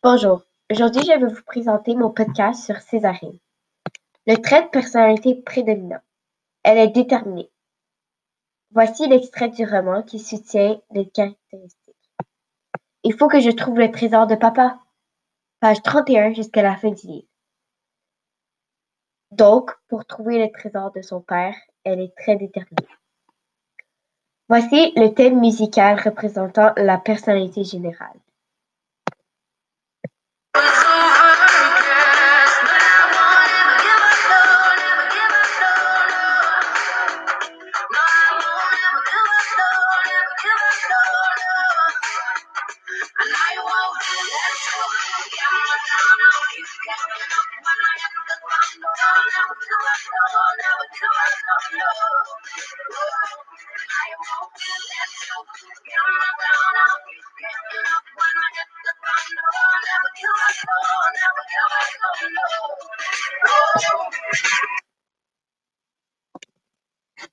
Bonjour, aujourd'hui je vais vous présenter mon podcast sur Césarine. Le trait de personnalité prédominant. Elle est déterminée. Voici l'extrait du roman qui soutient les caractéristiques. Il faut que je trouve le trésor de papa. Page 31 jusqu'à la fin du livre. Donc, pour trouver le trésor de son père, elle est très déterminée. Voici le thème musical représentant la personnalité générale.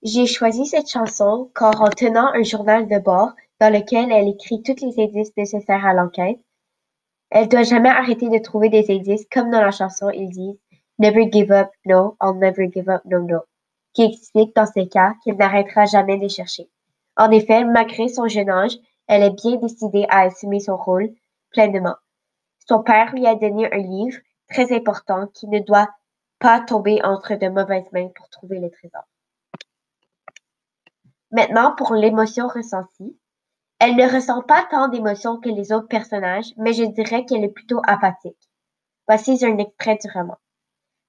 J'ai choisi cette chanson car en tenant un journal de bord dans lequel elle écrit tous les indices nécessaires à l'enquête, elle doit jamais arrêter de trouver des indices comme dans la chanson ils disent Never give up, no, I'll never give up, no, no, qui explique dans ces cas qu'elle n'arrêtera jamais de chercher. En effet, malgré son jeune âge, elle est bien décidée à assumer son rôle pleinement. Son père lui a donné un livre très important qui ne doit pas tomber entre de mauvaises mains pour trouver le trésor. Maintenant, pour l'émotion ressentie. Elle ne ressent pas tant d'émotions que les autres personnages, mais je dirais qu'elle est plutôt apathique. Voici un extrait du roman.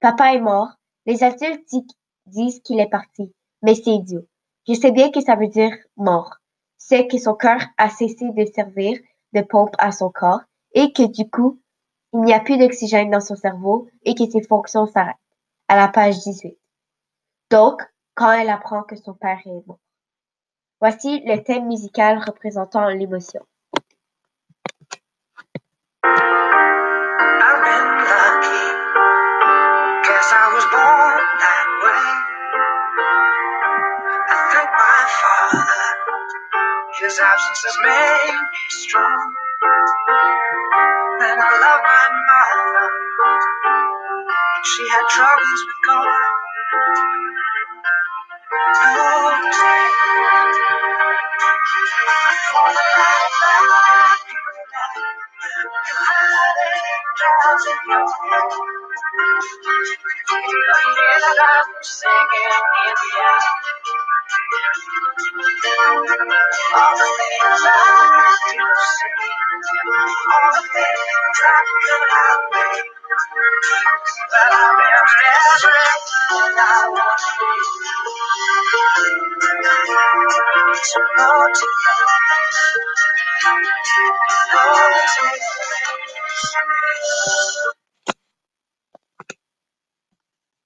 Papa est mort. Les adultes disent qu'il est parti, mais c'est idiot. Je sais bien que ça veut dire mort. C'est que son cœur a cessé de servir de pompe à son corps et que du coup, il n'y a plus d'oxygène dans son cerveau et que ses fonctions s'arrêtent. À la page 18. Donc, quand elle apprend que son père est mort. Voici le thème musical représentant l'émotion. Absence has made me strong. And I love my mother. She had troubles with God. The that in your head. You hear them singing in the air.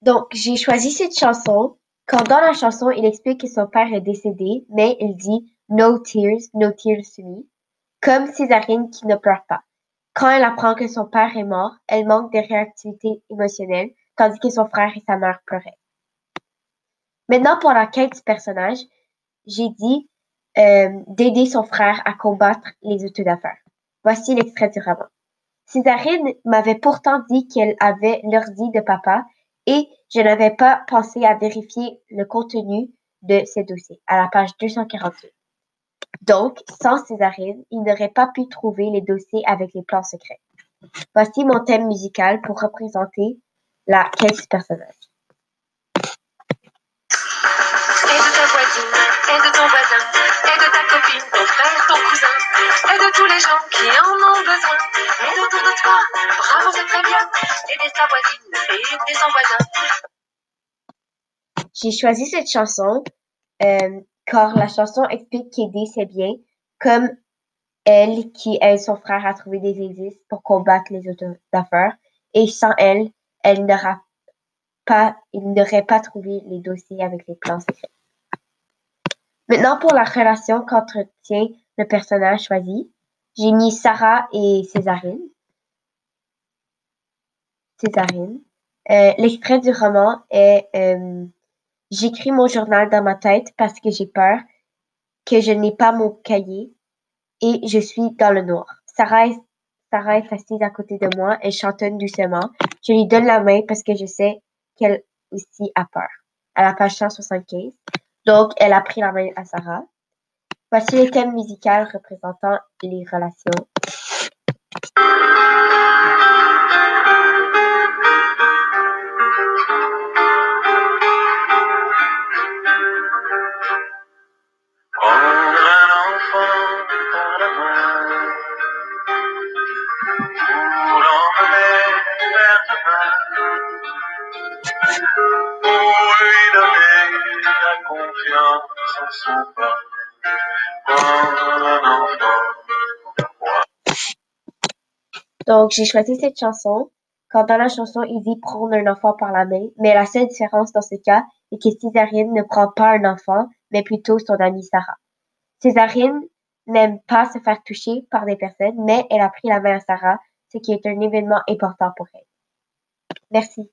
Donc, j'ai choisi cette chanson quand dans la chanson, il explique que son père est décédé, mais il dit No tears, no tears to me, comme Césarine qui ne pleure pas. Quand elle apprend que son père est mort, elle manque de réactivité émotionnelle, tandis que son frère et sa mère pleuraient. Maintenant, pour la quête du personnage, j'ai dit euh, d'aider son frère à combattre les autos d'affaires. Voici l'extrait du roman. Césarine m'avait pourtant dit qu'elle avait l'ordi de papa et je n'avais pas pensé à vérifier le contenu de ces dossiers à la page 248. Donc, sans Césarine, il n'aurait pas pu trouver les dossiers avec les plans secrets. Voici mon thème musical pour représenter la quête du personnage. Et de ta voisine, et de ton voisin, et de ta copine, ton frère, ton cousin, et de tous les gens qui en ont besoin. Et autour de toi, bravo, c'est très bien. Aider sa voisine, et aider son voisin. J'ai choisi cette chanson euh, car la chanson explique qu'aider c'est bien, comme elle qui aide son frère à trouver des indices pour combattre les autos d'affaires, et sans elle, elle n'aura pas, il n'aurait pas trouvé les dossiers avec les plans secrets. Maintenant, pour la relation qu'entretient le personnage choisi, j'ai mis Sarah et Césarine. Césarine. Euh, L'extrait du roman est euh, J'écris mon journal dans ma tête parce que j'ai peur, que je n'ai pas mon cahier et je suis dans le noir. Sarah et Sarah est assise à côté de moi. Elle chantonne doucement. Je lui donne la main parce que je sais qu'elle aussi a peur. À la page 175. Donc, elle a pris la main à Sarah. Voici les thèmes musicaux représentant les relations. Donc, j'ai choisi cette chanson quand dans la chanson, il dit prendre un enfant par la main, mais la seule différence dans ce cas est que Césarine ne prend pas un enfant, mais plutôt son amie Sarah. Césarine n'aime pas se faire toucher par des personnes, mais elle a pris la main à Sarah, ce qui est un événement important pour elle. Merci.